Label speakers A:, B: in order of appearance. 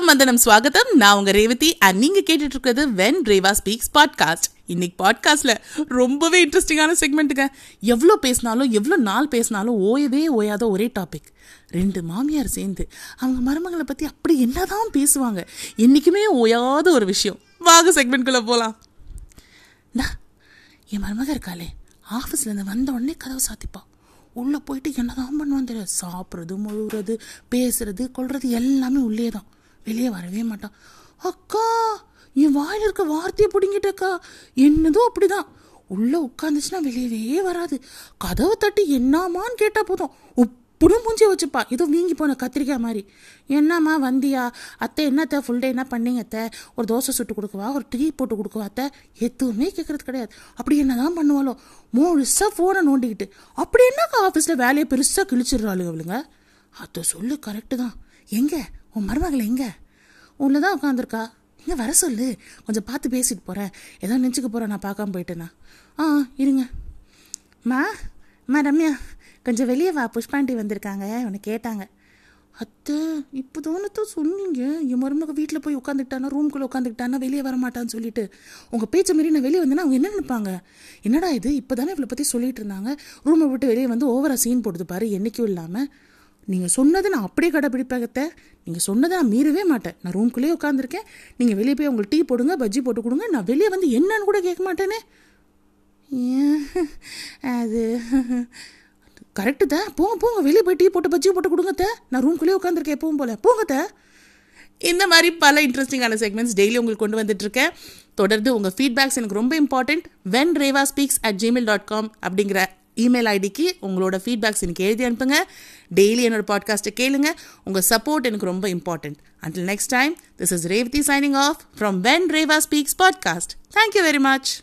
A: வணக்கம் வந்தனம் ஸ்வாகத்தம் நான் உங்க ரேவதி. அண்ட் நீங்க கேட்டுட்டு இருக்கிறது வென் ரேவா ஸ்பீக்ஸ் பாட்காஸ்ட் இன்னைக்கு பாட்காஸ்ட்ல ரொம்பவே இன்ட்ரெஸ்டிங்கான செக்மெண்ட்டுங்க எவ்வளோ பேசினாலும் எவ்வளோ நாள் பேசினாலும் ஓயவே ஓயாத ஒரே டாபிக் ரெண்டு மாமியார் சேர்ந்து அவங்க மருமகளை பத்தி அப்படி என்னதான் பேசுவாங்க? என்னைக்குமே ஓயாத ஒரு விஷயம். வாங்க செக்மெண்ட்குள்ள போலாம். டா, என் மருமக இருக்காளே. ஆஃபீஸ்லேருந்து வந்த உடனே கதவை சாத்திப்பா. உள்ளே போயிட்டு என்னதான் பண்ணுவான் தெரியாது. சாப்பிட்றது முழுகிறது பேசுறது கொள்வது எல்லாமே உள்ளே தான் வெளியே வரவே மாட்டான். அக்கா என் வாயில் இருக்க வார்த்தையை பிடிங்கிட்டக்கா என்னதோ அப்படிதான். உள்ளே உட்காந்துச்சுன்னா வெளியவே வராது. கதவை தட்டி என்னாமான்னு கேட்டால் போதும். உப்புடும் மூஞ்சி வச்சுப்பா. ஏதோ வீங்கி போன கத்திரிக்காய் மாதிரி. என்னம்மா வந்தியா? அத்தை என்னத்த? ஃபுல் டே என்ன பண்ணீங்க அத்தை? ஒரு தோசை சுட்டு கொடுக்குவா? ஒரு டீ போட்டு கொடுக்குவா அத்தை? எதுவுமே கேட்குறது கிடையாது. அப்படி என்னதான் பண்ணுவாளோ? முழுசாக ஃபோனை நோண்டிக்கிட்டு. அப்படி என்னக்கா ஆஃபீஸில் வேலையை பெருசாக கிழிச்சிடுறாளுங்க அவளுங்க? அதை சொல்லு கரெக்டு தான். எங்கே? உன் மருமகள் எங்கே? உள்ள தான் உட்காந்துருக்கா இங்கே வர சொல்லு. கொஞ்சம் பார்த்து பேசிட்டு போகிறேன் ஏதோ நினச்சிக்க போகிறேன் நான் பார்க்காம போயிட்டேண்ணா ஆ இருங்க. மா மா ரம்யா கொஞ்சம் வெளியே வா. புஷ்பாண்டி வந்திருக்காங்க. உன்னை கேட்டாங்க. அத்தை இப்போ தானத்தான் சொன்னீங்க. என் மருமக வீட்டில் போய் உட்காந்துக்கிட்டானா ரூம்குள்ளே உட்காந்துக்கிட்டானா வெளியே வர மாட்டான்னு சொல்லிட்டு. உங்கள் பேச்சை மாரி நான் வெளியே வந்தேன்னா அவங்க என்ன நினைப்பாங்க? என்னடா இது? இப்போ தானே இவளை பற்றி சொல்லிட்டு இருந்தாங்க. ரூமை விட்டு வெளியே வந்து ஓவரா சீன் போடுது பாரு. என்றைக்கும் இல்லாமல் நீங்கள் சொன்னதை நான் அப்படியே கடைப்பிடிப்பகத்தை நீங்கள் சொன்னதை நான் மீறவே மாட்டேன். நான் ரூம்குள்ளேயே உட்காந்துருக்கேன் நீங்கள் வெளியே போய் உங்களுக்கு டீ போடுங்க பஜ்ஜி போட்டு கொடுங்க நான் வெளியே வந்து என்னன்னு கூட கேட்க மாட்டேனே. அது கரெக்டு தான் போங்க போங்க வெளியே போய் டீ போட்டு பஜ்ஜி போட்டு கொடுங்கத்த நான் ரூம்குள்ளேயே உட்காந்துருக்கேன் எப்பவும் போல. போங்க த. இந்த மாதிரி பல இன்ட்ரெஸ்டிங்கான செக்மெண்ட்ஸ் டெய்லி உங்களுக்கு கொண்டு வந்துட்டுருக்கேன். தொடர்ந்து உங்கள் ஃபீட்பேக்ஸ் எனக்கு ரொம்ப important when Reva speaks at Gmail dot com அப்படிங்கிற இமெயில் ஐடிக்கு உங்களோட ஃபீட்பேக்ஸ் எனக்கு எழுதி அனுப்புங்க. டெய்லி என்னோட பாட்காஸ்ட்டை கேளுங்க. உங்கள் சப்போர்ட் எனக்கு ரொம்ப important until next time this is Revathi signing off from when Reva speaks podcast thank you very much